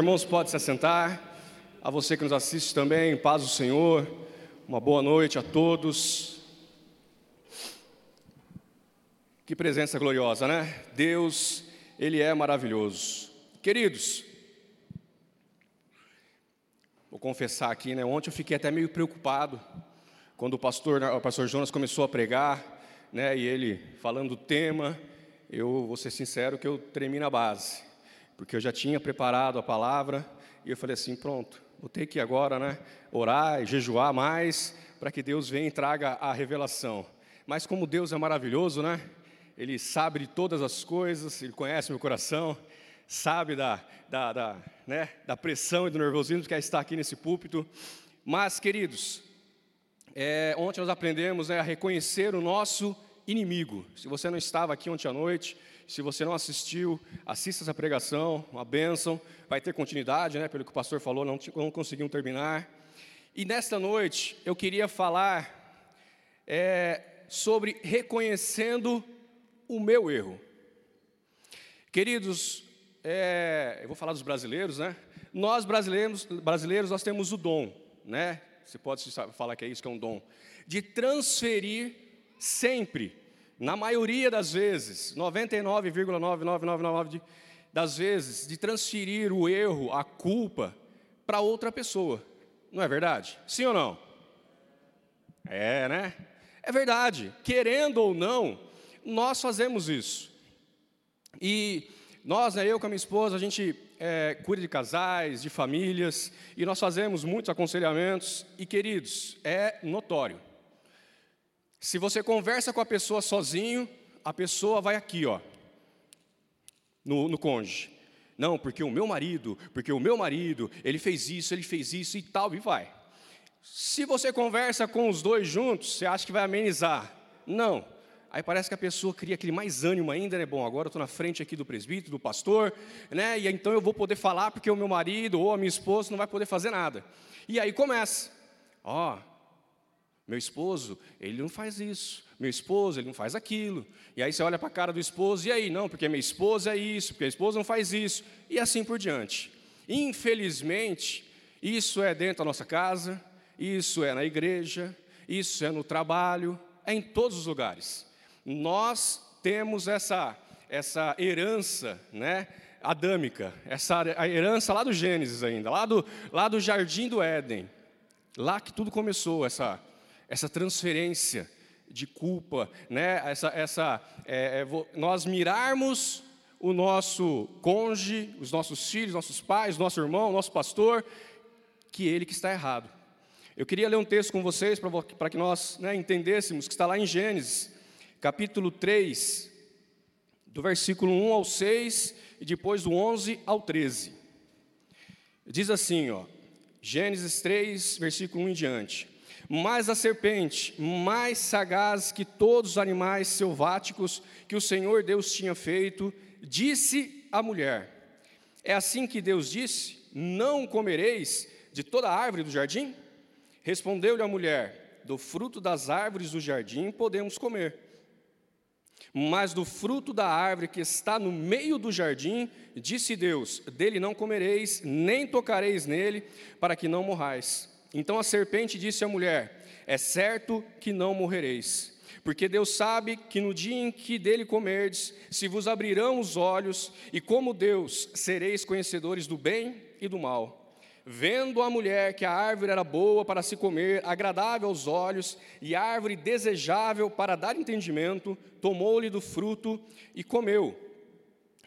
Irmãos, pode se assentar. A você que nos assiste também, paz do Senhor. Uma boa noite a todos. Que presença gloriosa, né? Deus, Ele é maravilhoso. Queridos, vou confessar aqui, né? Ontem eu fiquei até meio preocupado quando o pastor, o pastor Jonas começou a pregar, né? E ele falando do tema, eu vou ser sincero que eu tremi na base porque eu já tinha preparado a palavra e eu falei assim: pronto, vou ter que agora né, orar e jejuar mais para que Deus venha e traga a revelação. Mas como Deus é maravilhoso, né? Ele sabe de todas as coisas, Ele conhece meu coração, sabe da, da, da, né, da pressão e do nervosismo que é estar aqui nesse púlpito. Mas, queridos, é, ontem nós aprendemos né, a reconhecer o nosso inimigo. Se você não estava aqui ontem à noite, se você não assistiu, assista essa pregação, uma bênção. Vai ter continuidade, né? Pelo que o pastor falou, não, não conseguimos terminar. E nesta noite eu queria falar é, sobre reconhecendo o meu erro. Queridos, é, eu vou falar dos brasileiros, né? Nós brasileiros, brasileiros nós temos o dom, né? Você pode falar que é isso que é um dom, de transferir sempre na maioria das vezes, 99,9999 das vezes, de transferir o erro, a culpa, para outra pessoa. Não é verdade? Sim ou não? É, né? É verdade. Querendo ou não, nós fazemos isso. E nós, né, eu com a minha esposa, a gente é, cuida de casais, de famílias, e nós fazemos muitos aconselhamentos. E, queridos, é notório se você conversa com a pessoa sozinho, a pessoa vai aqui, ó, no, no. Não, porque o meu marido, porque o meu marido, ele fez isso, ele fez isso e tal, e vai. Se você conversa com os dois juntos, você acha que vai amenizar. Não. Aí parece que a pessoa cria aquele mais ânimo ainda, né? Bom, agora eu estou na frente aqui do presbítero, do pastor, né? E então eu vou poder falar porque o meu marido ou a minha esposa não vai poder fazer nada. E aí começa. Ó, meu esposo, ele não faz isso. Meu esposo, ele não faz aquilo. E aí você olha para a cara do esposo, e aí? Não, porque minha esposa é isso, porque a esposa não faz isso. E assim por diante. Infelizmente, isso é dentro da nossa casa, isso é na igreja, isso é no trabalho, é em todos os lugares. Nós temos essa, essa herança, né? adâmica, essa a herança lá do Gênesis ainda, lá do, lá do Jardim do Éden, lá que tudo começou, essa, essa transferência de culpa, né? essa, essa, é, é, nós mirarmos o nosso cônjuge, os nossos filhos, nossos pais, nosso irmão, nosso pastor, que ele que está errado. Eu queria ler um texto com vocês para que nós né, entendêssemos, que está lá em Gênesis, capítulo 3, do versículo 1 ao 6 e depois do 11 ao 13. Diz assim, ó, Gênesis 3, versículo 1 em diante. Mas a serpente, mais sagaz que todos os animais selváticos que o Senhor Deus tinha feito, disse à mulher: É assim que Deus disse: Não comereis de toda a árvore do jardim? Respondeu-lhe a mulher: Do fruto das árvores do jardim podemos comer. Mas do fruto da árvore que está no meio do jardim, disse Deus: Dele não comereis, nem tocareis nele, para que não morrais. Então a serpente disse à mulher: É certo que não morrereis. Porque Deus sabe que no dia em que dele comerdes, se vos abrirão os olhos, e como Deus sereis conhecedores do bem e do mal. Vendo a mulher que a árvore era boa para se comer, agradável aos olhos, e árvore desejável para dar entendimento, tomou-lhe do fruto e comeu.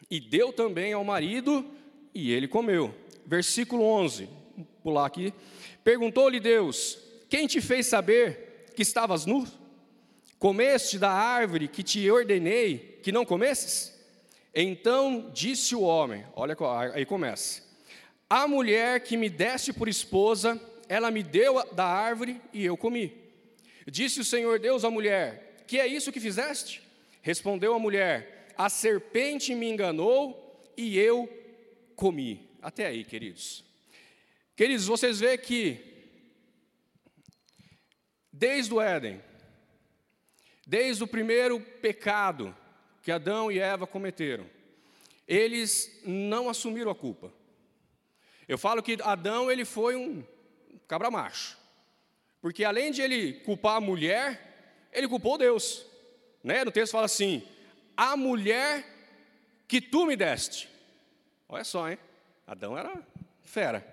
E deu também ao marido, e ele comeu. Versículo 11, vou pular aqui. Perguntou-lhe Deus: Quem te fez saber que estavas nu? Comeste da árvore que te ordenei que não comesses? Então disse o homem: Olha, aí começa. A mulher que me deste por esposa, ela me deu da árvore e eu comi. Disse o Senhor Deus à mulher: Que é isso que fizeste? Respondeu a mulher: A serpente me enganou e eu comi. Até aí, queridos. Queridos, vocês veem que, desde o Éden, desde o primeiro pecado que Adão e Eva cometeram, eles não assumiram a culpa. Eu falo que Adão ele foi um cabra macho. Porque além de ele culpar a mulher, ele culpou Deus. Né? No texto fala assim: a mulher que tu me deste. Olha só, hein? Adão era fera,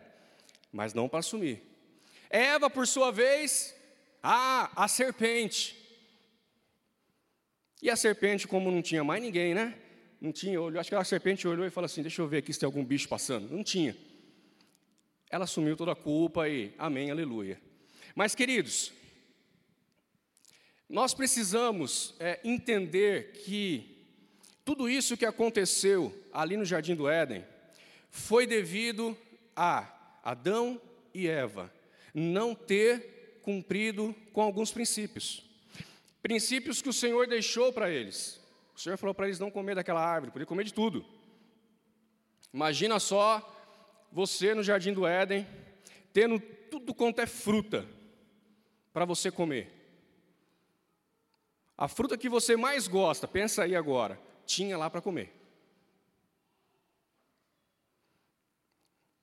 mas não para assumir. Eva, por sua vez, ah, a serpente. E a serpente, como não tinha mais ninguém, né? Não tinha olho. Acho que a serpente olhou e falou assim: Deixa eu ver aqui se tem algum bicho passando. Não tinha. Ela assumiu toda a culpa e amém, aleluia. Mas, queridos, nós precisamos é, entender que tudo isso que aconteceu ali no Jardim do Éden foi devido a Adão e Eva não ter cumprido com alguns princípios. Princípios que o Senhor deixou para eles. O Senhor falou para eles não comer daquela árvore, podia comer de tudo. Imagina só você no jardim do Éden, tendo tudo quanto é fruta para você comer. A fruta que você mais gosta, pensa aí agora, tinha lá para comer.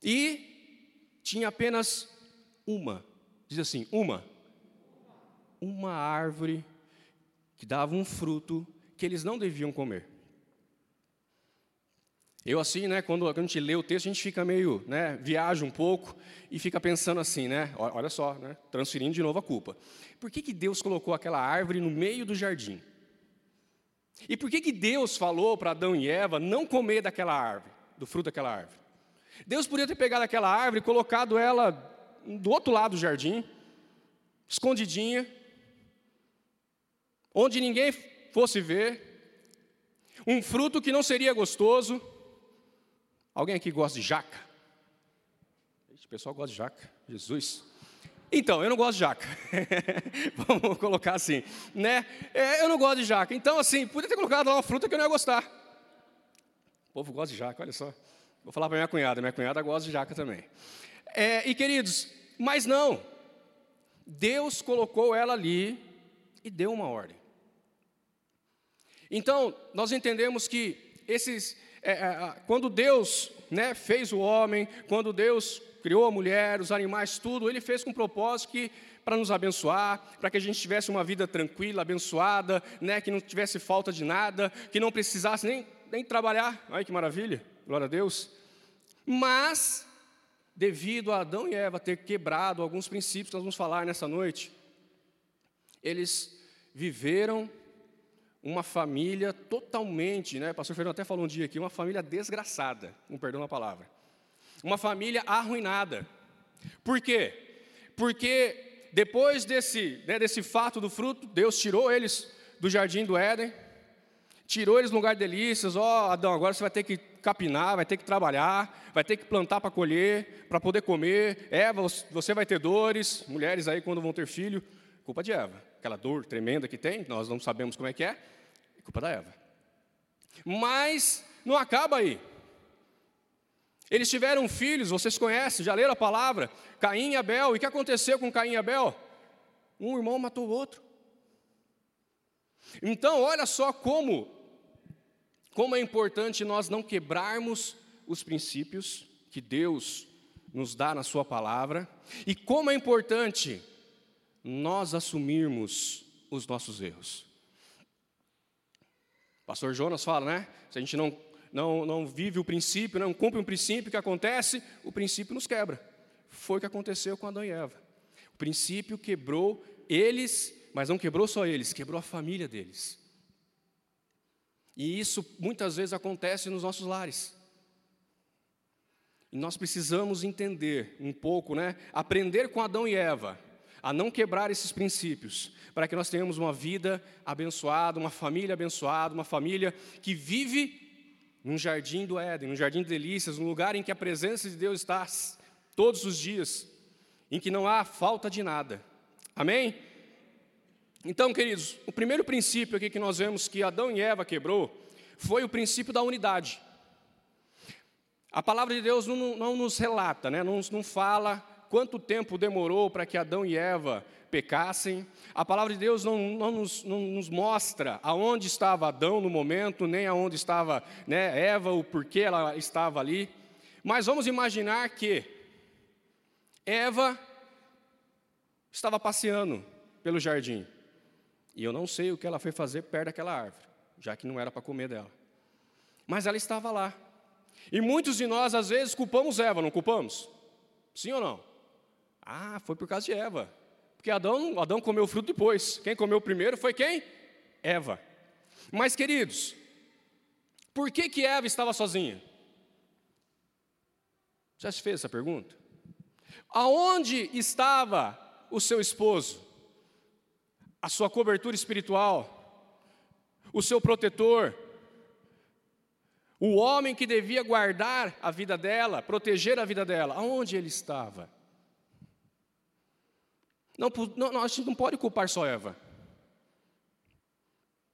E tinha apenas uma, diz assim, uma, uma árvore que dava um fruto que eles não deviam comer. Eu assim, né, quando a gente lê o texto, a gente fica meio, né, viaja um pouco e fica pensando assim, né, olha só, né, transferindo de novo a culpa. Por que, que Deus colocou aquela árvore no meio do jardim? E por que, que Deus falou para Adão e Eva não comer daquela árvore, do fruto daquela árvore? Deus podia ter pegado aquela árvore e colocado ela do outro lado do jardim, escondidinha, onde ninguém fosse ver, um fruto que não seria gostoso, Alguém aqui gosta de jaca? O pessoal gosta de jaca. Jesus. Então, eu não gosto de jaca. Vamos colocar assim, né? É, eu não gosto de jaca. Então, assim, podia ter colocado lá uma fruta que eu não ia gostar. O povo gosta de jaca, olha só. Vou falar para minha cunhada. Minha cunhada gosta de jaca também. É, e queridos, mas não. Deus colocou ela ali e deu uma ordem. Então, nós entendemos que esses, é, é, quando Deus né, fez o homem, quando Deus criou a mulher, os animais, tudo, Ele fez com propósito que para nos abençoar, para que a gente tivesse uma vida tranquila, abençoada, né, que não tivesse falta de nada, que não precisasse nem, nem trabalhar. Olha que maravilha, glória a Deus. Mas, devido a Adão e Eva ter quebrado alguns princípios que nós vamos falar nessa noite, eles viveram uma família totalmente, né? O pastor Fernando até falou um dia aqui, uma família desgraçada, não perdão a palavra. Uma família arruinada. Por quê? Porque depois desse, né, desse fato do fruto, Deus tirou eles do jardim do Éden, tirou eles do lugar de delícias, ó oh, Adão, agora você vai ter que capinar, vai ter que trabalhar, vai ter que plantar para colher, para poder comer. Eva, você vai ter dores, mulheres aí quando vão ter filho, culpa de Eva. Aquela dor tremenda que tem, nós não sabemos como é que é culpa da Eva. Mas não acaba aí. Eles tiveram filhos, vocês conhecem, já leram a palavra, Caim e Abel. E o que aconteceu com Caim e Abel? Um irmão matou o outro. Então, olha só como, como é importante nós não quebrarmos os princípios que Deus nos dá na Sua palavra, e como é importante nós assumirmos os nossos erros. Pastor Jonas fala, né? Se a gente não, não, não vive o princípio, não cumpre um princípio que acontece, o princípio nos quebra. Foi o que aconteceu com Adão e Eva. O princípio quebrou eles, mas não quebrou só eles, quebrou a família deles. E isso muitas vezes acontece nos nossos lares. E nós precisamos entender um pouco, né? Aprender com Adão e Eva a não quebrar esses princípios, para que nós tenhamos uma vida abençoada, uma família abençoada, uma família que vive num jardim do Éden, num jardim de delícias, num lugar em que a presença de Deus está todos os dias, em que não há falta de nada. Amém? Então, queridos, o primeiro princípio aqui que nós vemos que Adão e Eva quebrou foi o princípio da unidade. A palavra de Deus não, não nos relata, né? não, não fala quanto tempo demorou para que Adão e Eva pecassem. A palavra de Deus não, não, nos, não, nos, mostra aonde estava Adão no momento, nem aonde estava né, Eva, o porquê ela estava ali. Mas vamos imaginar que Eva estava passeando pelo jardim. E eu não sei o que ela foi fazer perto daquela árvore, já que não era para comer dela. Mas ela estava lá. E muitos de nós, às vezes, culpamos Eva, não culpamos? Sim ou não? Ah, foi por causa de Eva. Porque Adão, Adão comeu o fruto depois. Quem comeu primeiro foi quem? Eva. Mas, queridos, por que, que Eva estava sozinha? Já se fez essa pergunta? Aonde estava o seu esposo? A sua cobertura espiritual? O seu protetor? O homem que devia guardar a vida dela, proteger a vida dela, aonde ele estava? Não, não, a gente não pode culpar só Eva.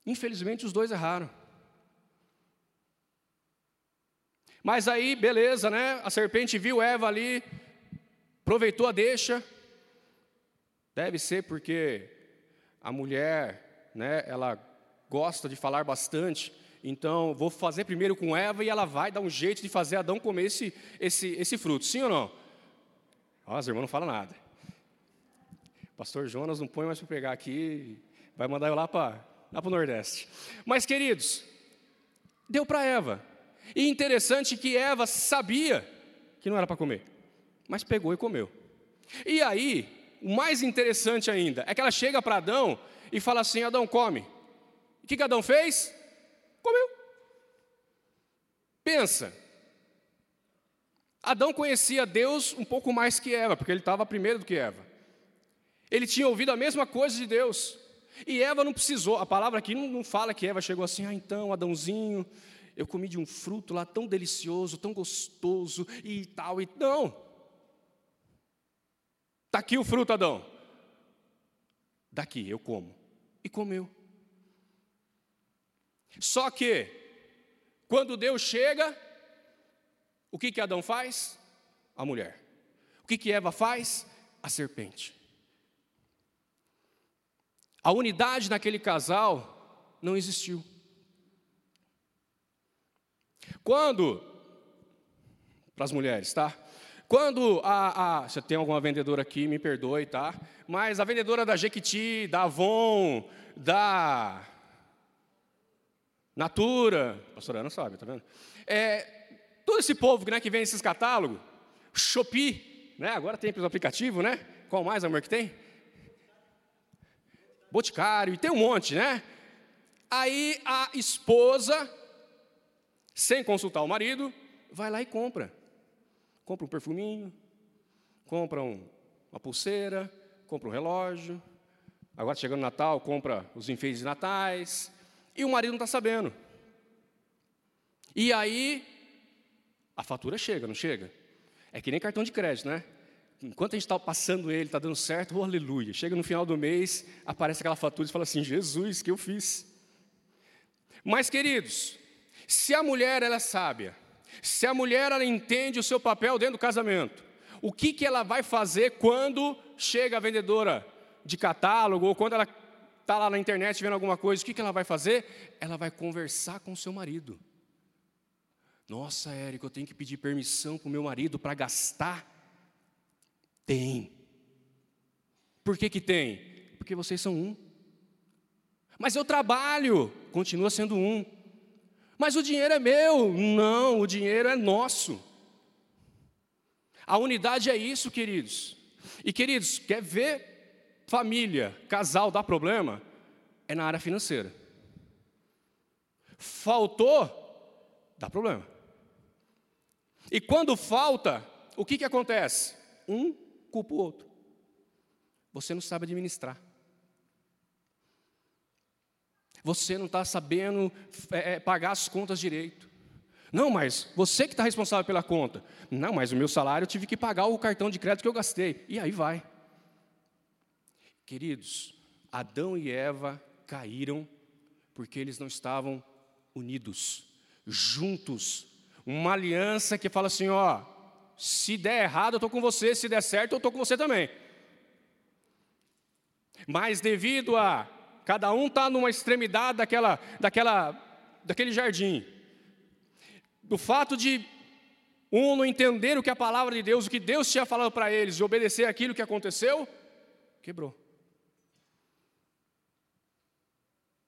Infelizmente, os dois erraram. Mas aí, beleza, né? A serpente viu Eva ali, aproveitou a deixa. Deve ser porque a mulher, né, ela gosta de falar bastante. Então, vou fazer primeiro com Eva e ela vai dar um jeito de fazer Adão comer esse, esse, esse fruto. Sim ou não? Ó, as irmãs não falam nada. Pastor Jonas não põe mais para pegar aqui, vai mandar eu lá para lá o Nordeste. Mas, queridos, deu para Eva. E interessante que Eva sabia que não era para comer, mas pegou e comeu. E aí, o mais interessante ainda é que ela chega para Adão e fala assim: Adão, come. O que, que Adão fez? Comeu. Pensa. Adão conhecia Deus um pouco mais que Eva, porque ele estava primeiro do que Eva. Ele tinha ouvido a mesma coisa de Deus. E Eva não precisou, a palavra aqui não, fala que Eva chegou assim, ah, então, Adãozinho, eu comi de um fruto lá tão delicioso, tão gostoso e tal, e não. Está aqui o fruto, Adão. Daqui, eu como. E comeu. Só que, quando Deus chega, o que, que Adão faz? A mulher. O que, que Eva faz? A serpente. A unidade naquele casal não existiu. Quando, para as mulheres, tá? Quando a, a, Você tem alguma vendedora aqui, me perdoe, tá? Mas a vendedora da Jequiti, da Avon, da. Natura, a pastora Ana sabe, tá vendo? É, todo esse povo né, que vem esses catálogos, Shopee, né? Agora tem o aplicativo, né? Qual mais, amor, que tem? Boticário, e tem um monte, né? Aí a esposa sem consultar o marido, vai lá e compra. Compra um perfuminho, compra um, uma pulseira, compra um relógio. Agora chegando o Natal, compra os enfeites natais. E o marido não está sabendo. E aí, a fatura chega, não chega? É que nem cartão de crédito, né? Enquanto a gente está passando ele, está dando certo, oh, aleluia. Chega no final do mês, aparece aquela fatura e fala assim: Jesus, que eu fiz. Mas, queridos, se a mulher ela é sábia, se a mulher entende o seu papel dentro do casamento, o que, que ela vai fazer quando chega a vendedora de catálogo ou quando ela está lá na internet vendo alguma coisa, o que, que ela vai fazer? Ela vai conversar com o seu marido. Nossa, Érico, eu tenho que pedir permissão para o meu marido para gastar? Tem. Por que, que tem? Porque vocês são um. Mas eu trabalho, continua sendo um. Mas o dinheiro é meu. Não, o dinheiro é nosso. A unidade é isso, queridos. E queridos, quer ver família, casal dar problema? É na área financeira. Faltou, dá problema. E quando falta, o que, que acontece? Um culpa o outro. Você não sabe administrar. Você não está sabendo é, é, pagar as contas direito. Não, mas você que está responsável pela conta. Não, mas o meu salário eu tive que pagar o cartão de crédito que eu gastei. E aí vai. Queridos, Adão e Eva caíram porque eles não estavam unidos, juntos. Uma aliança que fala assim: ó, se der errado eu estou com você, se der certo eu estou com você também. Mas devido a Cada um está numa extremidade daquela, daquela, daquele jardim. Do fato de Um não entender o que a palavra de Deus, o que Deus tinha falado para eles, e obedecer aquilo que aconteceu, quebrou.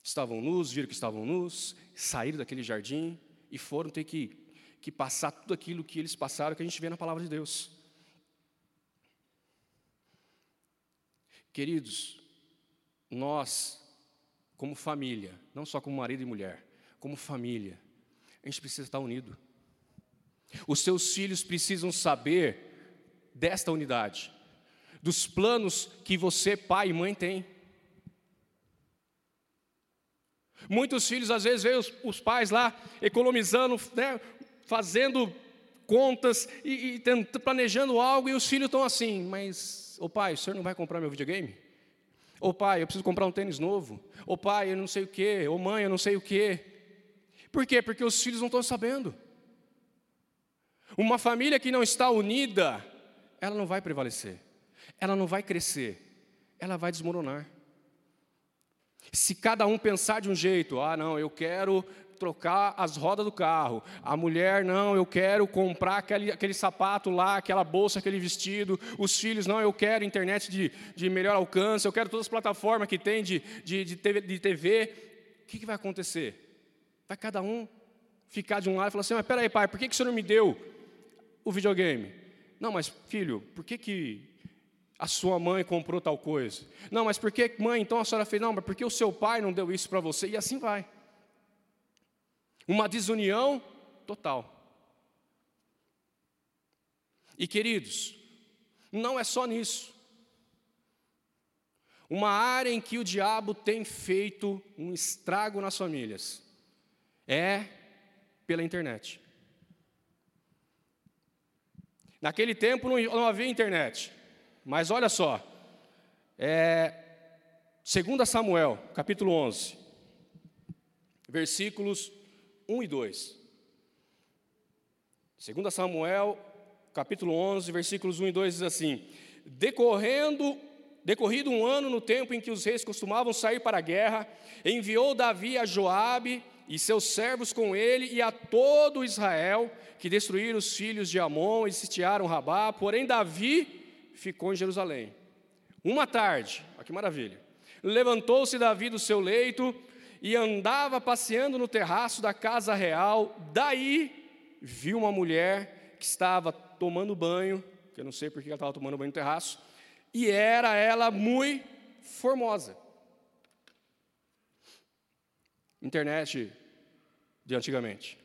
Estavam nus, viram que estavam nus, saíram daquele jardim e foram ter que, que passar tudo aquilo que eles passaram, que a gente vê na palavra de Deus. Queridos, nós, como família, não só como marido e mulher, como família, a gente precisa estar unido. Os seus filhos precisam saber desta unidade, dos planos que você, pai e mãe, tem. Muitos filhos, às vezes, veem os, os pais lá economizando, né, fazendo contas e, e planejando algo, e os filhos estão assim, mas, ô pai, o senhor não vai comprar meu videogame? Ô pai, eu preciso comprar um tênis novo. Ô pai, eu não sei o quê. Ô mãe, eu não sei o quê. Por quê? Porque os filhos não estão sabendo. Uma família que não está unida, ela não vai prevalecer, ela não vai crescer, ela vai desmoronar. Se cada um pensar de um jeito, ah, não, eu quero trocar as rodas do carro, a mulher, não, eu quero comprar aquele, aquele sapato lá, aquela bolsa, aquele vestido, os filhos, não, eu quero internet de, de melhor alcance, eu quero todas as plataformas que tem de, de, de TV, de TV. O que, que vai acontecer? Vai cada um ficar de um lado e falar assim: mas peraí, pai, por que, que você não me deu o videogame. Não, mas filho, por que, que a sua mãe comprou tal coisa? Não, mas por que, mãe, então a senhora fez? Não, mas por que o seu pai não deu isso para você? E assim vai. Uma desunião total. E queridos, não é só nisso. Uma área em que o diabo tem feito um estrago nas famílias é pela internet. Naquele tempo não, havia internet, mas olha só, é, 2 Samuel, capítulo 11, versículos 1 e 2. 2 Samuel, capítulo 11, versículos 1 e 2 diz assim: Decorrendo Decorrido um ano no tempo em que os reis costumavam sair para a guerra, enviou Davi a Joabe e seus servos com ele e a todo Israel, que destruíram os filhos de Amon e sitiaram Rabá, porém Davi ficou em Jerusalém. Uma tarde, olha que maravilha, levantou-se Davi do seu leito e andava passeando no terraço da casa real, daí viu uma mulher que estava tomando banho, que eu não sei porque ela estava tomando banho no terraço, e era ela muito formosa. Internet de antigamente.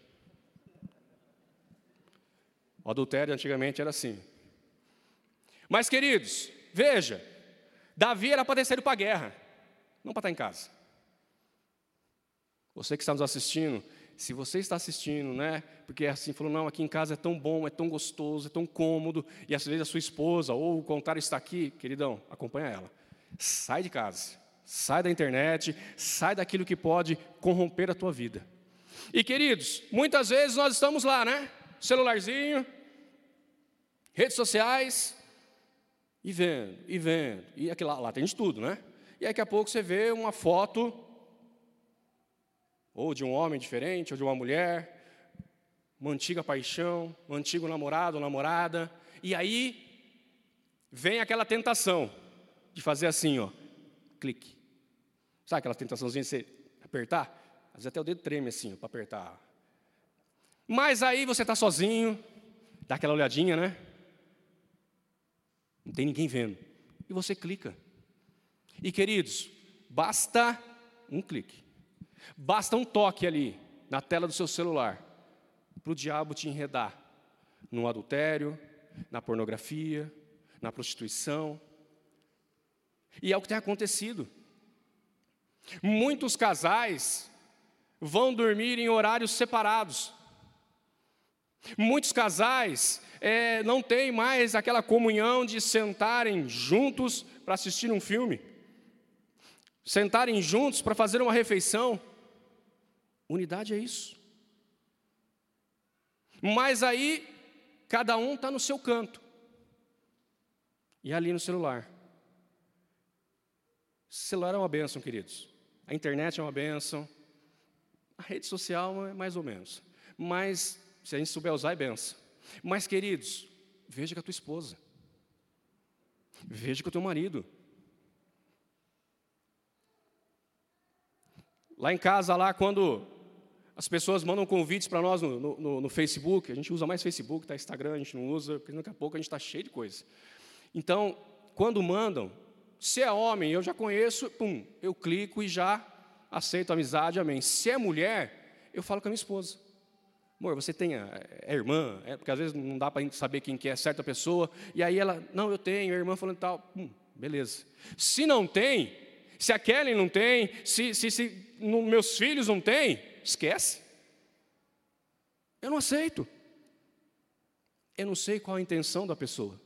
O adultério antigamente era assim. Mas, queridos, veja, Davi era para ter saído para a guerra, não para estar em casa. Você que está nos assistindo, se você está assistindo, né? Porque assim, falou, não, aqui em casa é tão bom, é tão gostoso, é tão cômodo, e às vezes a sua esposa ou o contrário está aqui, queridão, acompanha ela. Sai de casa. Sai da internet, sai daquilo que pode corromper a tua vida. E queridos, muitas vezes nós estamos lá, né? Celularzinho, redes sociais, e vendo, e vendo. E aqui lá, lá tem de tudo, né? E daqui a pouco você vê uma foto, ou de um homem diferente, ou de uma mulher, uma antiga paixão, um antigo namorado ou namorada, e aí vem aquela tentação de fazer assim, ó, clique. Sabe aquela tentaçãozinha de você apertar? Às vezes até o dedo treme assim, para apertar. Mas aí você está sozinho, dá aquela olhadinha, né? Não tem ninguém vendo. E você clica. E queridos, basta um clique. Basta um toque ali na tela do seu celular para o diabo te enredar no adultério, na pornografia, na prostituição. E é o que tem acontecido. Muitos casais vão dormir em horários separados. Muitos casais é, não têm mais aquela comunhão de sentarem juntos para assistir um filme, sentarem juntos para fazer uma refeição. Unidade é isso. Mas aí, cada um está no seu canto, e ali no celular. O celular é uma bênção, queridos. A internet é uma benção. A rede social é mais ou menos. Mas, se a gente souber usar, é benção. Mas, queridos, veja com a tua esposa. Veja com o teu marido. Lá em casa, lá quando as pessoas mandam convites para nós no, no, no, Facebook, a gente usa mais Facebook, tá? Instagram a gente não usa, porque daqui a pouco a gente está cheio de coisa. Então, quando mandam, se é homem, eu já conheço, pum, eu clico e já aceito a amizade, amém. Se é mulher, eu falo com a minha esposa. Amor, você tem a, é irmã? É, porque às vezes não dá para saber quem que é certa pessoa. E aí ela, não, eu tenho, a irmã falando tal. Hum, beleza. Se não tem, se a Kelly não tem, se, se, se no, meus filhos não tem, esquece. Eu não aceito. Eu não sei qual a intenção da pessoa.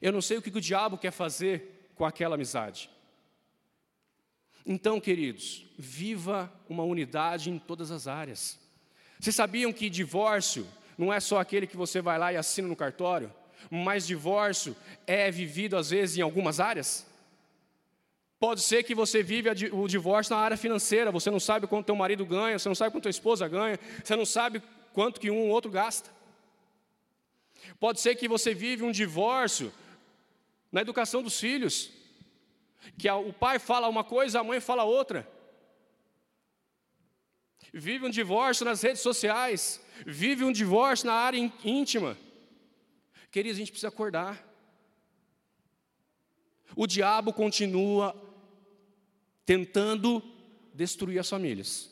Eu não sei o que o diabo quer fazer com aquela amizade. Então, queridos, viva uma unidade em todas as áreas. Vocês sabiam que divórcio não é só aquele que você vai lá e assina no cartório, mas divórcio é vivido às vezes em algumas áreas? Pode ser que você vive o divórcio na área financeira, você não sabe quanto teu marido ganha, você não sabe quanto tua esposa ganha, você não sabe quanto que um ou outro gasta. Pode ser que você vive um divórcio na educação dos filhos, que o pai fala uma coisa, a mãe fala outra vive um divórcio nas redes sociais, vive um divórcio na área íntima. Queridos, a gente precisa acordar. O diabo continua tentando destruir as famílias,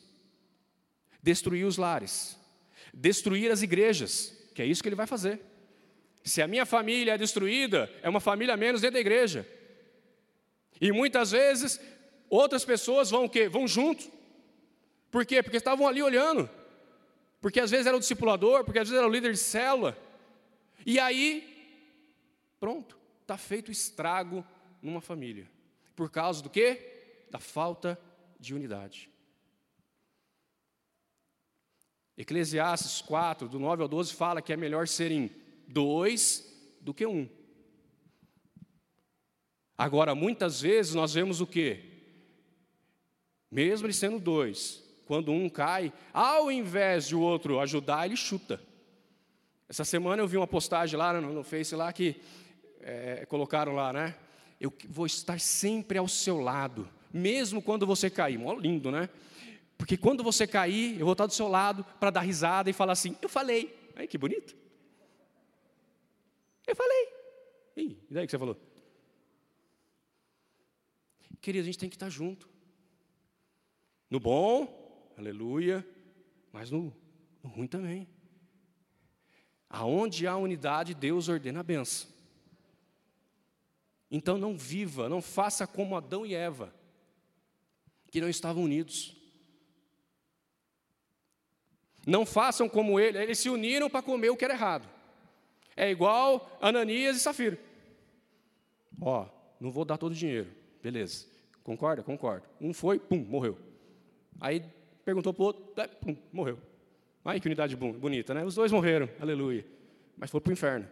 destruir os lares, destruir as igrejas, que é isso que ele vai fazer. Se a minha família é destruída, é uma família menos dentro da igreja. E muitas vezes outras pessoas vão o quê? Vão junto. Por quê? Porque estavam ali olhando. Porque às vezes era o discipulador, porque às vezes era o líder de célula. E aí, pronto, está feito estrago numa família. Por causa do quê? Da falta de unidade. Eclesiastes 4, do 9 ao 12, fala que é melhor serem dois do que um. Agora, muitas vezes nós vemos o quê? Mesmo eles sendo dois, quando um cai, ao invés de o outro ajudar, ele chuta. Essa semana eu vi uma postagem lá no, no Face lá que é, colocaram lá, né? Eu vou estar sempre ao seu lado, mesmo quando você cair. Mó lindo, né? Porque quando você cair, eu vou estar do seu lado para dar risada e falar assim: Eu falei. Ai, que bonito. Eu falei. E daí que você falou? Querido, a gente tem que estar junto. No bom aleluia, mas no, no ruim também. Aonde há unidade, Deus ordena a benção. Então não viva, não faça como Adão e Eva, que não estavam unidos. Não façam como ele, eles se uniram para comer o que era errado. É igual Ananias e Safira. Ó, não vou dar todo o dinheiro, beleza. Concorda? Concordo. Um foi, pum, morreu. Aí perguntou para o outro, é, pum, morreu. Ai, que unidade bonita, né? Os dois morreram, aleluia. Mas foi para o inferno.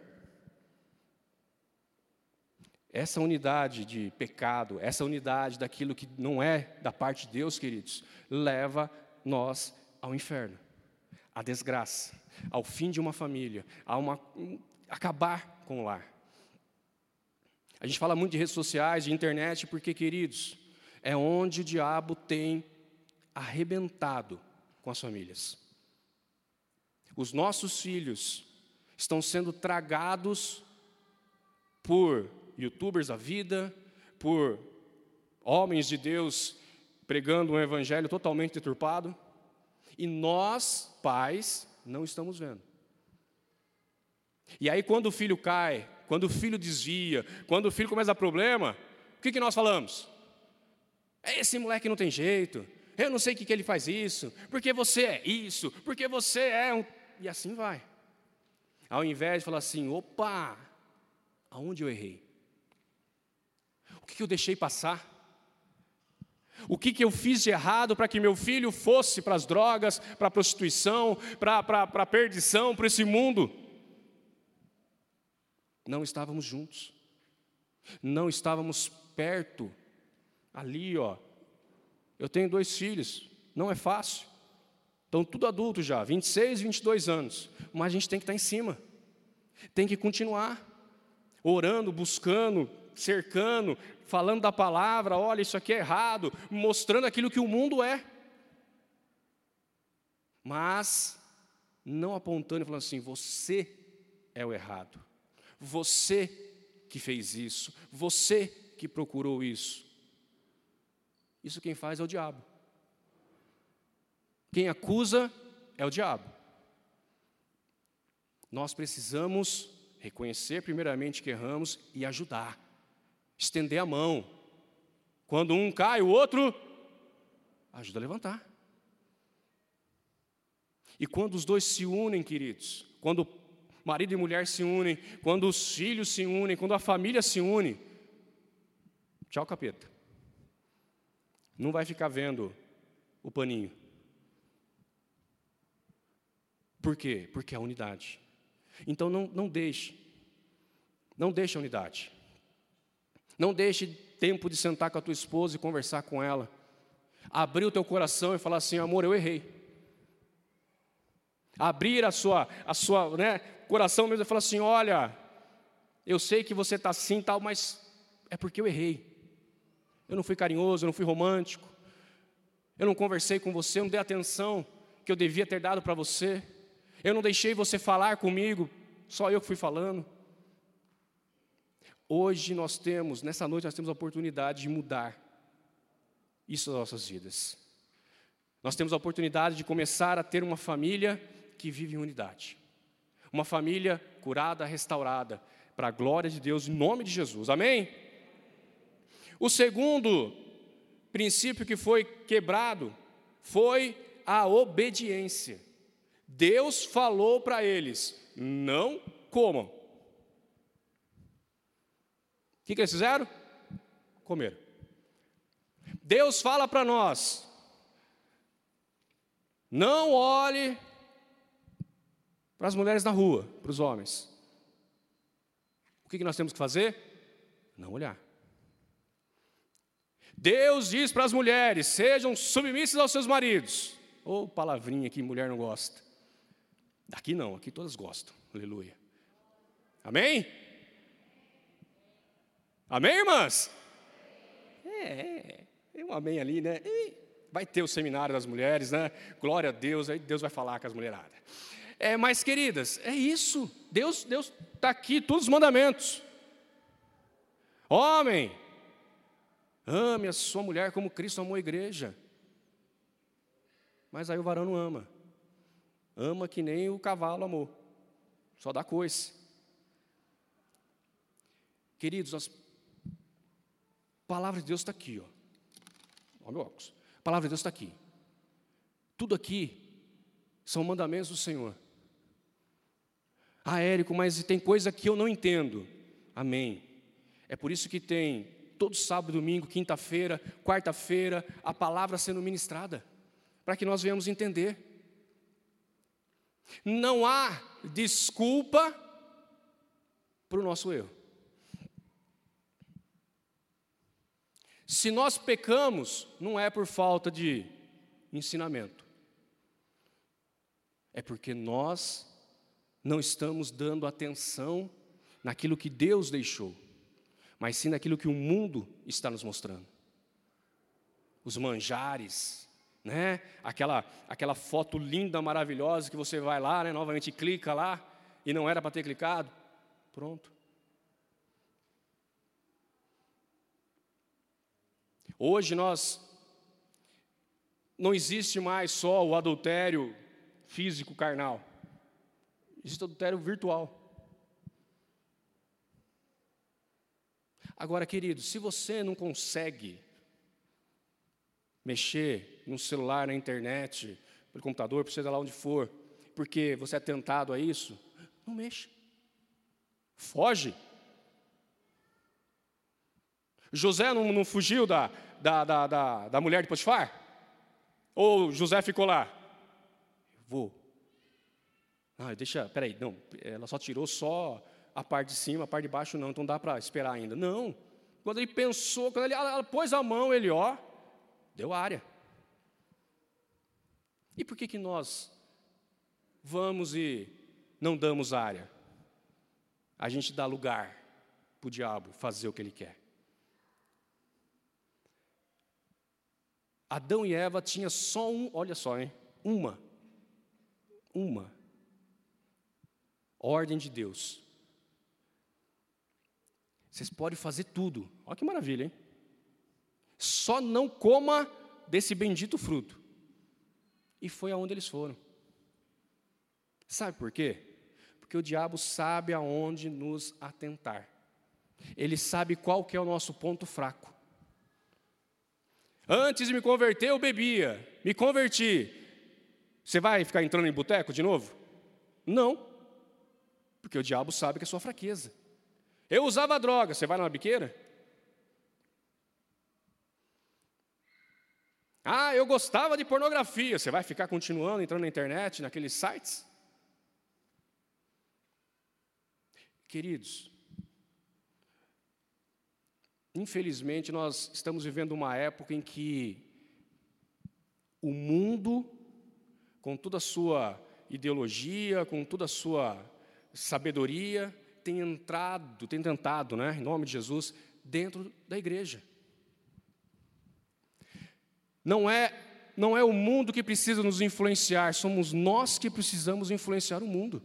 Essa unidade de pecado, essa unidade daquilo que não é da parte de Deus, queridos, leva nós ao inferno, à desgraça, ao fim de uma família, a uma, acabar com o lar. A gente fala muito de redes sociais, de internet, porque, queridos, é onde o diabo tem arrebentado com as famílias. Os nossos filhos estão sendo tragados por youtubers da vida, por homens de Deus pregando um evangelho totalmente deturpado, e nós, pais, não estamos vendo. E aí, quando o filho cai, quando o filho desvia, quando o filho começa a problema, o que, que nós falamos? Esse moleque não tem jeito, eu não sei o que, que ele faz isso, porque você é isso, porque você é um. E assim vai. Ao invés de falar assim, opa, aonde eu errei? O que, eu deixei passar? O que, que eu fiz de errado para que meu filho fosse para as drogas, para a prostituição, para a perdição, para esse mundo? Não estávamos juntos, não estávamos perto, ali, ó, eu tenho dois filhos, não é fácil. Estão tudo adultos já, 26, 22 anos. Mas a gente tem que estar em cima. Tem que continuar. Orando, buscando, cercando, falando da palavra, olha, isso aqui é errado, mostrando aquilo que o mundo é. Mas não apontando e falando assim, você é o errado. Você que fez isso, você que procurou isso. Isso quem faz é o diabo. Quem acusa é o diabo. Nós precisamos reconhecer primeiramente que erramos e ajudar, estender a mão. Quando um cai, o outro ajuda a levantar. E quando os dois se unem, queridos, quando marido e mulher se unem, quando os filhos se unem, quando a família se une, tchau capeta. Não vai ficar vendo o paninho. Por quê? Porque é a unidade. Então não, não deixe, não deixe a unidade. Não deixe tempo de sentar com a tua esposa e conversar com ela. Abrir o teu coração e falar assim, amor, eu errei. Abrir a sua, a sua né, coração mesmo e falar assim, olha, eu sei que você está assim tal, mas é porque eu errei. Eu não fui carinhoso, eu não fui romântico. Eu não conversei com você, eu não dei atenção que eu devia ter dado para você. Eu não deixei você falar comigo, só eu que fui falando. Hoje nós temos, nessa noite nós temos a oportunidade de mudar isso nas nossas vidas. Nós temos a oportunidade de começar a ter uma família que vive em unidade. Uma família curada, restaurada, para a glória de Deus, em nome de Jesus. Amém? O segundo princípio que foi quebrado foi a obediência. Deus falou para eles: não comam. Que, que eles fizeram? Comeram. Deus fala para nós: não olhe para as mulheres na rua, para os homens. O que, que nós temos que fazer? Não olhar. Deus diz para as mulheres: sejam submissas aos seus maridos. Ou oh, palavrinha que mulher não gosta. Daqui não, aqui todas gostam. Aleluia. Amém? Amém, irmãs? É, é um amém ali, né? vai ter o seminário das mulheres, né? Glória a Deus, aí Deus vai falar com as mulheradas. É, mas, queridas, é isso. Deus Deus está aqui, todos os mandamentos. Homem, ame a sua mulher como Cristo amou a igreja. Mas aí o varão não ama. Ama que nem o cavalo amou. Só dá coice. Queridos, a palavra de Deus está aqui, ó. Olha meu óculos. A palavra de Deus está aqui. Tudo aqui são mandamentos do Senhor. Ah, Érico, mas tem coisa que eu não entendo. Amém. É por isso que tem todo sábado, domingo, quinta-feira, quarta-feira, a palavra sendo ministrada, para que nós venhamos entender. Não há desculpa para o nosso erro. Se nós pecamos, não é por falta de ensinamento, é porque nós não estamos dando atenção naquilo que Deus deixou, mas sim naquilo que o mundo está nos mostrando. Os manjares, né? Aquela aquela foto linda, maravilhosa que você vai lá, né, novamente clica lá e não era para ter clicado. Pronto. Hoje nós não existe mais só o adultério físico carnal existe adultério virtual. Agora, querido, se você não consegue mexer no celular, na internet, pelo computador, por seja lá onde for, porque você é tentado a isso, não mexa. Foge. José não, não fugiu da, da, da, da, da mulher de Potifar? Ou José ficou lá? Vou ah, deixa, peraí, não, ela só tirou só a parte de cima, a parte de baixo não, então dá para esperar ainda. Não. Quando ele pensou, quando ele ela pôs a mão, ele, ó, deu área. E por que, que nós vamos e não damos área? A gente dá lugar para o diabo fazer o que ele quer. Adão e Eva tinham só um, olha só, hein? Uma. Uma. Ordem de Deus. Vocês podem fazer tudo. Olha que maravilha, hein? Só não coma desse bendito fruto. E foi aonde eles foram. Sabe por quê? Porque o diabo sabe aonde nos atentar. Ele sabe qual que é o nosso ponto fraco. Antes de me converter, eu bebia. Me converti. Você vai ficar entrando em boteco de novo? Não. Porque o diabo sabe que é sua fraqueza. Eu usava droga. Você vai na biqueira? Ah, eu gostava de pornografia. Você vai ficar continuando entrando na internet, naqueles sites? Queridos, infelizmente nós estamos vivendo uma época em que o mundo, com toda a sua ideologia, com toda a sua sabedoria, tem entrado, tem tentado, né, em nome de Jesus, dentro da igreja. Não é, não é o mundo que precisa nos influenciar, somos nós que precisamos influenciar o mundo.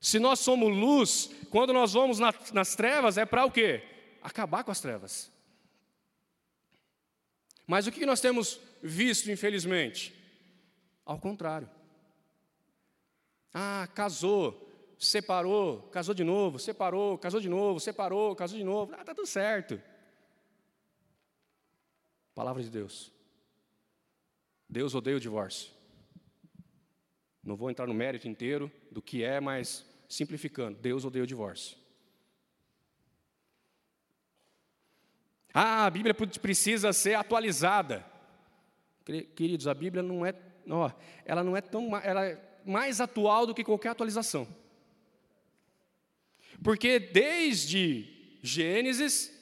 Se nós somos luz, quando nós vamos na, nas trevas, é para o quê? Acabar com as trevas. Mas o que nós temos visto, infelizmente? Ao contrário. Ah, casou, separou, casou de novo, separou, casou de novo, separou, casou de novo. Ah, está tudo certo. Palavra de Deus. Deus odeia o divórcio. Não vou entrar no mérito inteiro do que é, mas simplificando, Deus odeia o divórcio. Ah, a Bíblia precisa ser atualizada. Queridos, a Bíblia não é, ó, ela não é tão, ela é mais atual do que qualquer atualização. Porque desde Gênesis,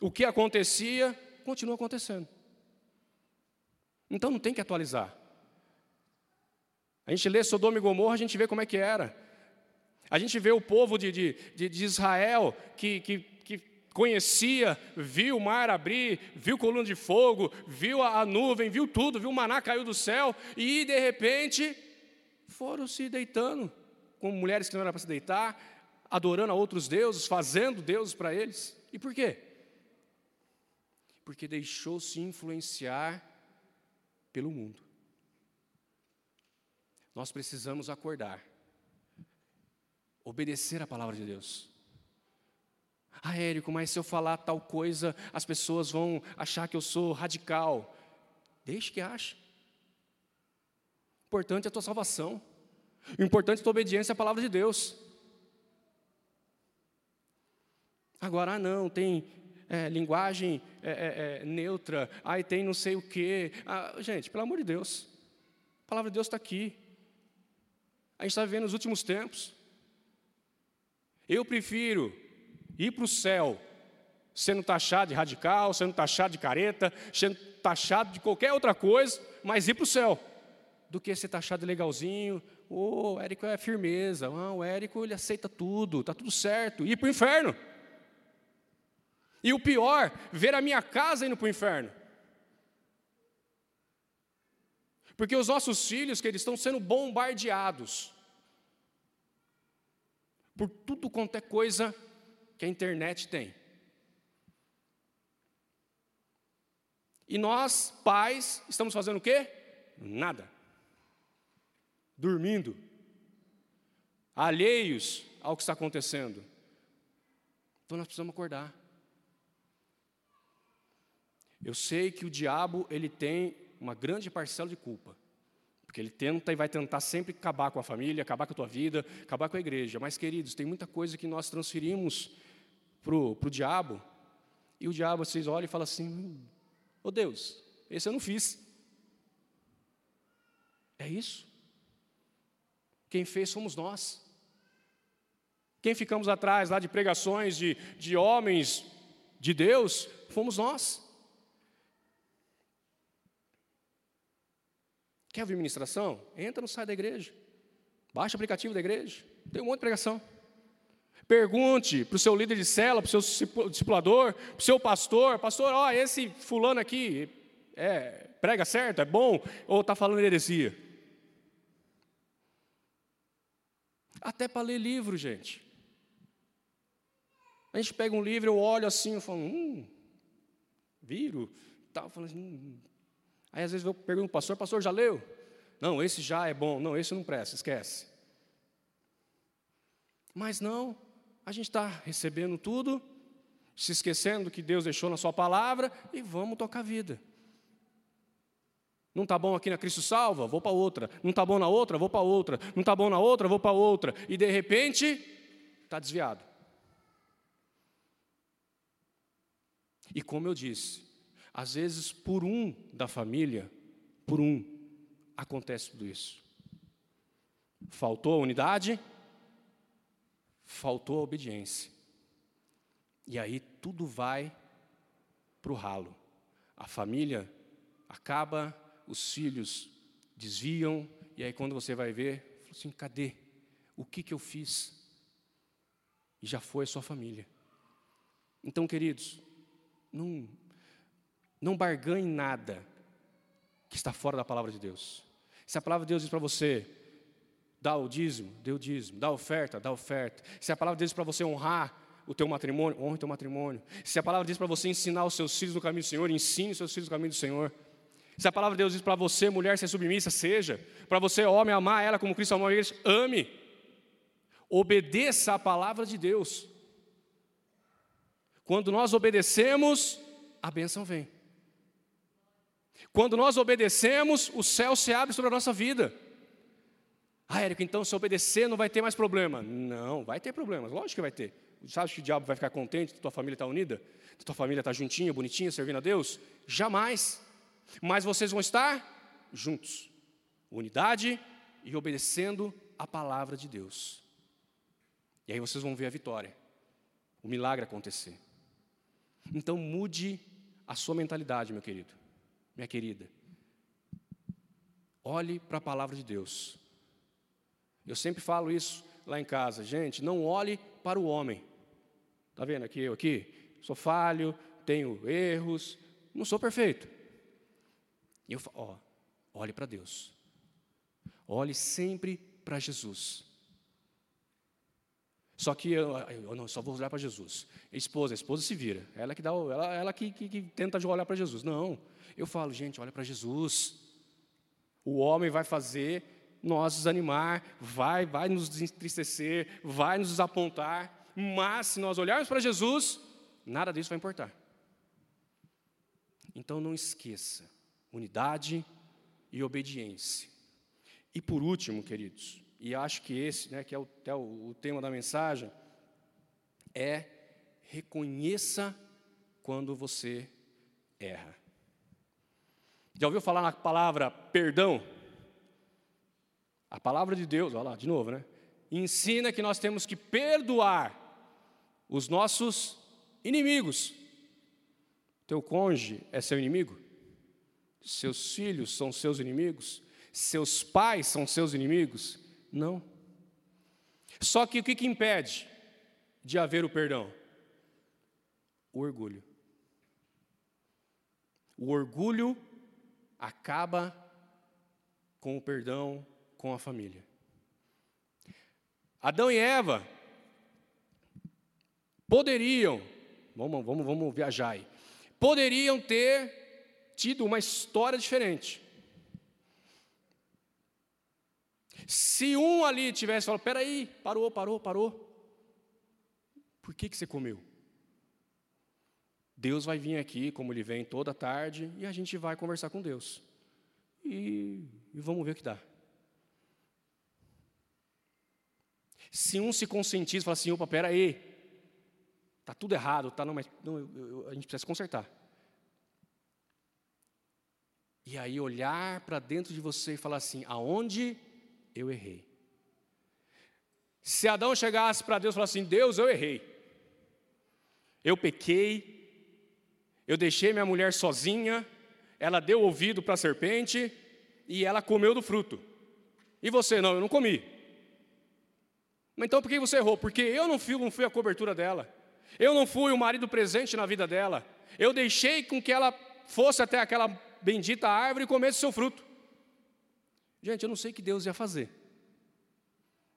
o que acontecia continua acontecendo. Então não tem que atualizar. A gente lê Sodoma e Gomorra, a gente vê como é que era. A gente vê o povo de, de, de Israel que, que, que, conhecia, viu o mar abrir, viu coluna de fogo, viu a, a nuvem, viu tudo, viu o maná caiu do céu, e de repente foram se deitando com mulheres que não eram para se deitar, adorando a outros deuses, fazendo deuses para eles. E por quê? porque deixou-se influenciar pelo mundo. Nós precisamos acordar, obedecer a palavra de Deus. Ah, Érico, mas se eu falar tal coisa, as pessoas vão achar que eu sou radical. Deixe que ache. O importante é a tua salvação. O importante é a tua obediência à palavra de Deus. Agora, ah, não, tem é, linguagem é, é, é, neutra, aí tem não sei o quê. Ah, gente, pelo amor de Deus, a palavra de Deus está aqui. A gente está vivendo os últimos tempos. Eu prefiro ir para o céu sendo taxado de radical, sendo taxado de careta, sendo taxado de qualquer outra coisa, mas ir para o céu, do que ser taxado de legalzinho. Oh, o Érico é firmeza. Ah, o Érico ele aceita tudo, está tudo certo. Ir para o inferno. E o pior, ver a minha casa indo para o inferno. Porque os nossos filhos, que eles estão sendo bombardeados por tudo quanto é coisa que a internet tem. E nós, pais, estamos fazendo o quê? Nada. Dormindo. Alheios ao que está acontecendo. Então nós precisamos acordar. Eu sei que o diabo ele tem uma grande parcela de culpa. Porque ele tenta e vai tentar sempre acabar com a família, acabar com a tua vida, acabar com a igreja. Mas, queridos, tem muita coisa que nós transferimos para o diabo. E o diabo, vocês olham e falam assim: Ô oh Deus, esse eu não fiz. É isso. Quem fez somos nós. Quem ficamos atrás lá de pregações de, de homens de Deus, fomos nós. Quer ouvir ministração? Entra no site da igreja. Baixa o aplicativo da igreja. Tem um monte de pregação. Pergunte para o seu líder de cela, para o seu discipulador, para o seu pastor: Pastor, ó, esse fulano aqui é, prega certo, é bom, ou está falando heresia? Até para ler livro, gente. A gente pega um livro, eu olho assim, eu falo, hum, viro, tal, falando assim, hum. Aí às vezes eu pergunto pastor, pastor, já leu? Não, esse já é bom, não, esse não presta, esquece. Mas não, a gente está recebendo tudo, se esquecendo do que Deus deixou na Sua palavra e vamos tocar a vida. Não está bom aqui na Cristo Salva? Vou para outra. Não está bom na outra? Vou para outra. Não está bom na outra? Vou para outra. E de repente, está desviado. E como eu disse, às vezes por um da família, por um, acontece tudo isso. Faltou a unidade, faltou a obediência. E aí tudo vai para o ralo. A família acaba, os filhos desviam, e aí quando você vai ver, assim, cadê? O que, que eu fiz? E já foi a sua família. Então, queridos, não, não barganhe nada que está fora da palavra de Deus. Se a palavra de Deus diz para você, dá o dízimo, dê o dízimo, dá a oferta, dá a oferta. Se a palavra diz para você honrar o teu matrimônio, honre o teu matrimônio. Se a palavra diz para você ensinar os seus filhos no caminho do Senhor, ensine os seus filhos no caminho do Senhor. Se a palavra de Deus diz para você, mulher, ser submissa, seja. Para você, homem, amar ela como Cristo amou a igreja, ame. Obedeça a palavra de Deus. Quando nós obedecemos, a bênção vem. Quando nós obedecemos, o céu se abre sobre a nossa vida. Ah, Érico, então se obedecer não vai ter mais problema. Não, vai ter problemas, lógico que vai ter. Sabe que o diabo vai ficar contente que tua família está unida? Que tua família está juntinha, bonitinha, servindo a Deus? Jamais. Mas vocês vão estar juntos. Unidade e obedecendo a palavra de Deus. E aí vocês vão ver a vitória. O milagre acontecer. Então mude a sua mentalidade, meu querido, minha querida. Olhe para a palavra de Deus. Eu sempre falo isso lá em casa, gente, não olhe para o homem. Está vendo aqui eu aqui? Sou falho, tenho erros, não sou perfeito. E eu falo, ó, olhe para Deus. Olhe sempre para Jesus. Só que eu, eu não, só vou olhar para Jesus. A esposa, a esposa se vira. Ela que dá, ela, ela que, que, que tenta olhar para Jesus. Não. Eu falo, gente, olha para Jesus. O homem vai fazer nós desanimar, vai, vai nos entristecer, vai nos desapontar, mas se nós olharmos para Jesus, nada disso vai importar. Então não esqueça, unidade e obediência. E por último, queridos, e acho que esse, né, que é o, é o tema da mensagem, é reconheça quando você erra. Já ouviu falar na palavra perdão? A palavra de Deus, olha lá, de novo, né? Ensina que nós temos que perdoar os nossos inimigos. Teu cônjuge é seu inimigo? Seus filhos são seus inimigos? Seus pais são seus inimigos? Não. Só que o que, que impede de haver o perdão? O orgulho. O orgulho acaba com o perdão com a família. Adão e Eva poderiam, vamos, vamos, vamos viajar aí, poderiam ter tido uma história diferente. Se um ali tivesse falado, peraí, parou, parou, parou. Por que, que você comeu? Deus vai vir aqui, como ele vem toda tarde, e a gente vai conversar com Deus. E, e vamos ver o que dá. Se um se conscientiza e fala assim, opa, pera aí, está tudo errado, tá, não, mas não, eu, eu, a gente precisa consertar. E aí olhar para dentro de você e falar assim, aonde eu errei? Se Adão chegasse para Deus e falasse assim, Deus, eu errei. Eu pequei, eu deixei minha mulher sozinha, ela deu ouvido para a serpente, e ela comeu do fruto. E você, não, eu não comi. Mas então por que você errou? Porque eu não fui, não fui a cobertura dela. Eu não fui o marido presente na vida dela. Eu deixei com que ela fosse até aquela bendita árvore e comesse seu fruto. Gente, eu não sei o que Deus ia fazer.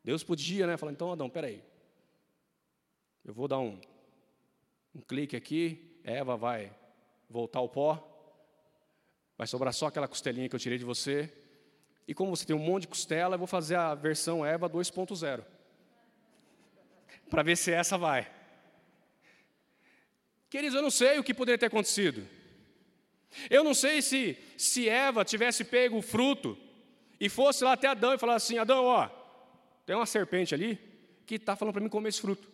Deus podia, né? Falar, então, Adão, peraí. Eu vou dar um, um clique aqui, Eva vai voltar ao pó, vai sobrar só aquela costelinha que eu tirei de você. E como você tem um monte de costela, eu vou fazer a versão Eva 2.0. Para ver se essa vai. Queridos, eu não sei o que poderia ter acontecido. Eu não sei se, se Eva tivesse pego o fruto e fosse lá até Adão e falasse assim: Adão, ó, tem uma serpente ali que está falando para mim comer esse fruto.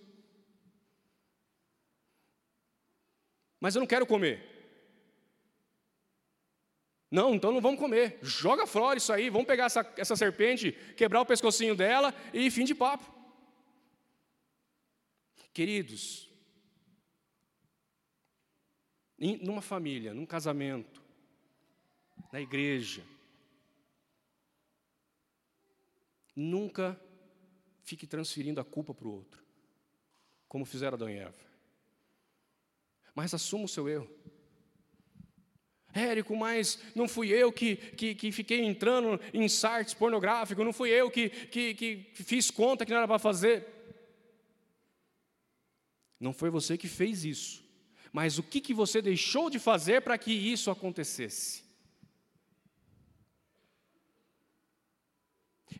Mas eu não quero comer. Não, então não vamos comer. Joga fora isso aí, vamos pegar essa, essa serpente, quebrar o pescocinho dela e fim de papo. Queridos, numa família, num casamento, na igreja, nunca fique transferindo a culpa para o outro, como fizeram Adão e Eva. Mas assuma o seu erro. Érico, mas não fui eu que, que, que, fiquei entrando em sites pornográficos, não fui eu que, que, que fiz conta que não era para fazer. Não foi você que fez isso, mas o que, que você deixou de fazer para que isso acontecesse?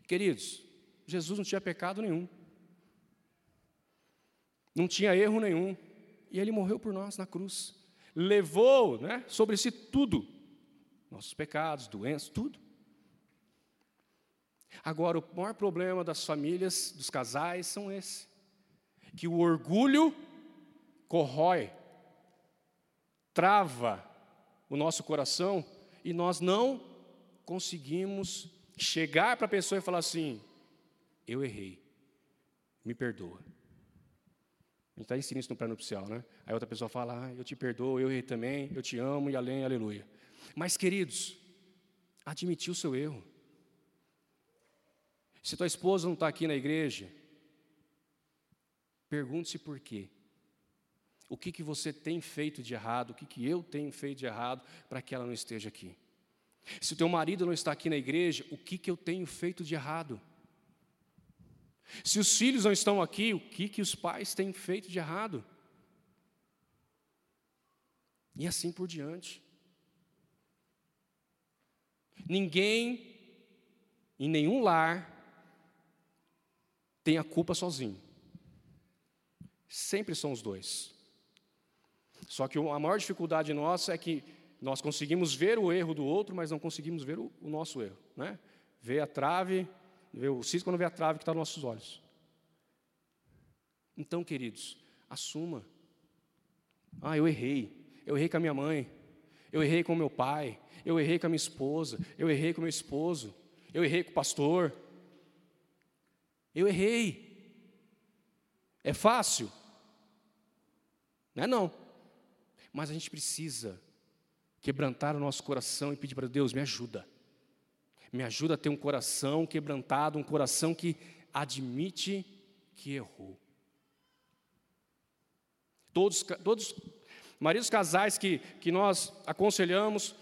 Queridos, Jesus não tinha pecado nenhum, não tinha erro nenhum, e ele morreu por nós na cruz levou né, sobre si tudo, nossos pecados, doenças, tudo. Agora, o maior problema das famílias, dos casais, são esse: que o orgulho corrói, trava o nosso coração e nós não conseguimos chegar para a pessoa e falar assim: eu errei, me perdoa. Gente está ensinando isso no pré-nupcial, né? Aí outra pessoa fala, ah, eu te perdoo, eu errei também, eu te amo e além, aleluia. Mas, queridos, admitir o seu erro. Se tua esposa não está aqui na igreja, pergunte-se por quê. O que, que você tem feito de errado, o que, que eu tenho feito de errado para que ela não esteja aqui. Se o teu marido não está aqui na igreja, o que, que eu tenho feito de errado? Se os filhos não estão aqui, o que, que os pais têm feito de errado? E assim por diante. Ninguém, em nenhum lar, tem a culpa sozinho. Sempre são os dois. Só que a maior dificuldade nossa é que nós conseguimos ver o erro do outro, mas não conseguimos ver o, nosso erro. Né? Ver a trave, ver o cisco quando vê a trave que está nos nossos olhos. Então, queridos, assuma. Ah, eu errei. Eu errei com a minha mãe. Eu errei com o meu pai. Eu errei com a minha esposa. Eu errei com o meu esposo. Eu errei com o pastor. Eu errei. É fácil? Não é não. Mas a gente precisa quebrantar o nosso coração e pedir para Deus, me ajuda. Me ajuda a ter um coração quebrantado, um coração que admite que errou. Todos, todos maridos casais que, que nós aconselhamos,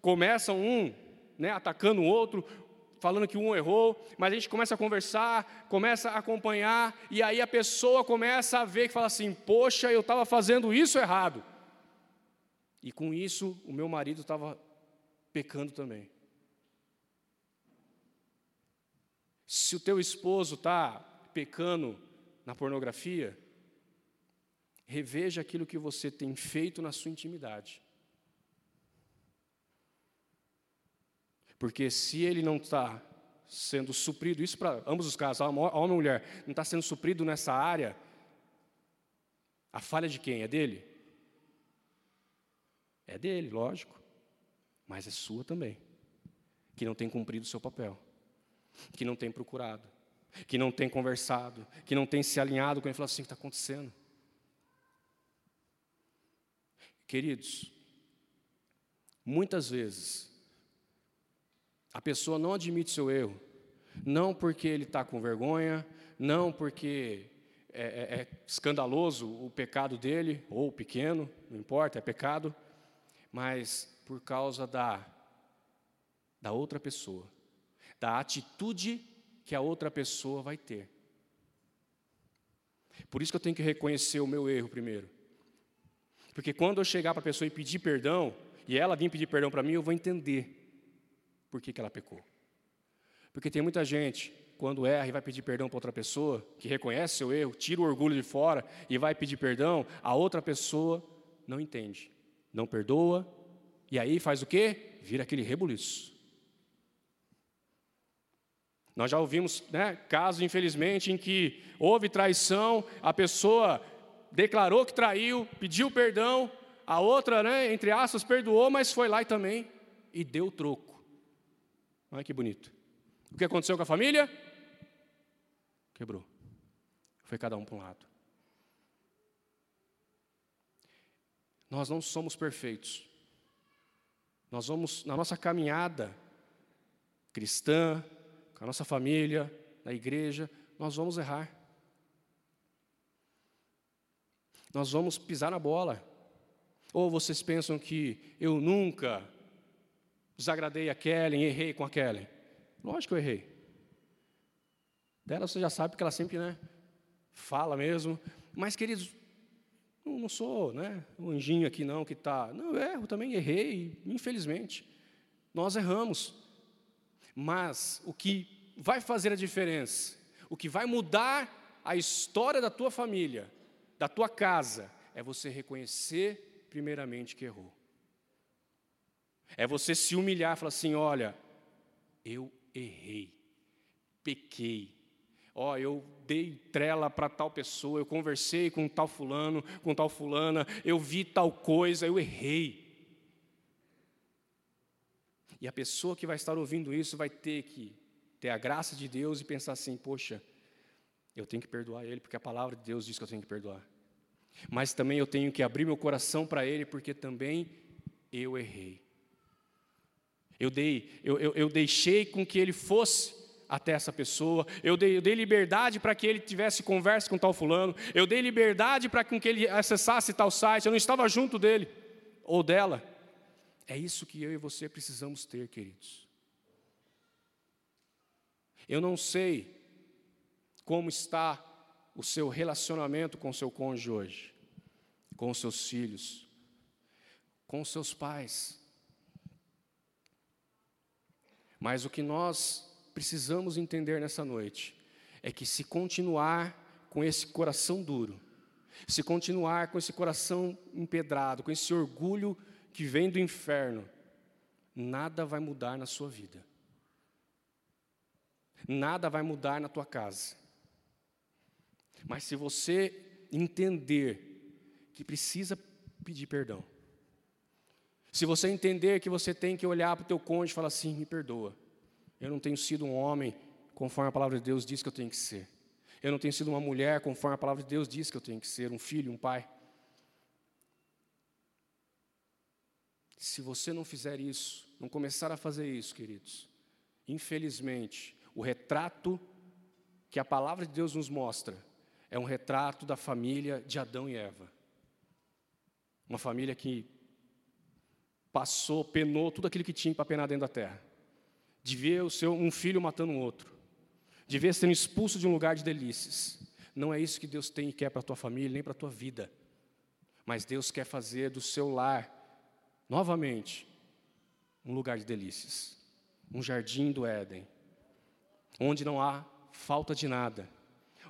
começam um né, atacando o outro, falando que um errou, mas a gente começa a conversar, começa a acompanhar, e aí a pessoa começa a ver que fala assim: Poxa, eu estava fazendo isso errado. E com isso, o meu marido estava pecando também. Se o teu esposo está pecando na pornografia, reveja aquilo que você tem feito na sua intimidade. Porque se ele não está sendo suprido, isso para ambos os casos, homem e mulher, não está sendo suprido nessa área, a falha de quem? É dele? É dele, lógico, mas é sua também, que não tem cumprido o seu papel, que não tem procurado, que não tem conversado, que não tem se alinhado com ele e assim: o que está acontecendo? Queridos, muitas vezes, A pessoa não admite seu erro, não porque ele está com vergonha, não porque é, é, é, escandaloso o pecado dele, ou pequeno, não importa, é pecado, mas por causa da, da outra pessoa, da atitude que a outra pessoa vai ter. Por isso que eu tenho que reconhecer o meu erro primeiro. Porque quando eu chegar para a pessoa e pedir perdão, e ela vir pedir perdão para mim, eu vou entender por que, que ela pecou. Porque tem muita gente, quando erra e vai pedir perdão para outra pessoa, que reconhece seu erro, tira o orgulho de fora e vai pedir perdão, a outra pessoa não entende, não perdoa, e aí faz o quê? Vira aquele rebuliço. Nós já ouvimos né, casos, infelizmente, em que houve traição, a pessoa declarou que traiu, pediu perdão, a outra, né, entre aspas, perdoou, mas foi lá e também e deu troco. Olha que bonito. O que aconteceu com a família? Quebrou. Foi cada um para um lado. Nós não somos perfeitos. Nós vamos, na nossa caminhada cristã, a nossa família, na igreja, nós vamos errar. Nós vamos pisar na bola. Ou vocês pensam que eu nunca desagradei a Kellen, errei com a Kellen? Lógico que eu errei. Dela você já sabe que ela sempre né, fala mesmo. Mas, queridos, não sou né, um anjinho aqui não que está. Não, eu erro também, errei, infelizmente. Nós erramos. Mas o que vai fazer a diferença, o que vai mudar a história da tua família, da tua casa, é você reconhecer primeiramente que errou. É você se humilhar e falar assim: olha, eu errei, pequei. Ó, eu dei trela para tal pessoa, eu conversei com tal fulano, com tal fulana, eu vi tal coisa, eu errei. E a pessoa que vai estar ouvindo isso vai ter que ter a graça de Deus e pensar assim: poxa, eu tenho que perdoar ele, porque a palavra de Deus diz que eu tenho que perdoar. Mas também eu tenho que abrir meu coração para ele, porque também eu errei. Eu dei, eu, eu, eu deixei com que ele fosse até essa pessoa, eu dei, eu dei liberdade para que ele tivesse conversa com tal fulano, eu dei liberdade para que ele acessasse tal site, eu não estava junto dele ou dela. É isso que eu e você precisamos ter, queridos. Eu não sei como está o seu relacionamento com o seu cônjuge hoje, com os seus filhos, com os seus pais. Mas o que nós precisamos entender nessa noite é que se continuar com esse coração duro, se continuar com esse coração empedrado, com esse orgulho que vem do inferno, nada vai mudar na sua vida. Nada vai mudar na tua casa. Mas se você entender que precisa pedir perdão, se você entender que você tem que olhar para o teu cônjuge e falar assim, me perdoa, eu não tenho sido um homem conforme a palavra de Deus diz que eu tenho que ser. Eu não tenho sido uma mulher conforme a palavra de Deus diz que eu tenho que ser, um filho, um pai. Se você não fizer isso, não começar a fazer isso, queridos, infelizmente, o retrato que a palavra de Deus nos mostra é um retrato da família de Adão e Eva. Uma família que passou, penou tudo aquilo que tinha para penar dentro da terra. De ver o seu, um filho matando um outro. De ver sendo expulso de um lugar de delícias. Não é isso que Deus tem e quer para a tua família, nem para a tua vida. Mas Deus quer fazer do seu lar novamente, um lugar de delícias, um jardim do Éden, onde não há falta de nada,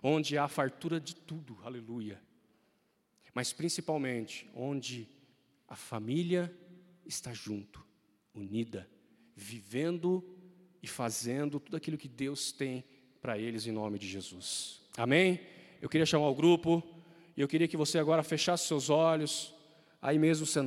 onde há fartura de tudo, aleluia. Mas principalmente onde a família está junto, unida, vivendo e fazendo tudo aquilo que Deus tem para eles em nome de Jesus. Amém? Eu queria chamar o grupo e eu queria que você agora fechasse seus olhos, aí mesmo sentado.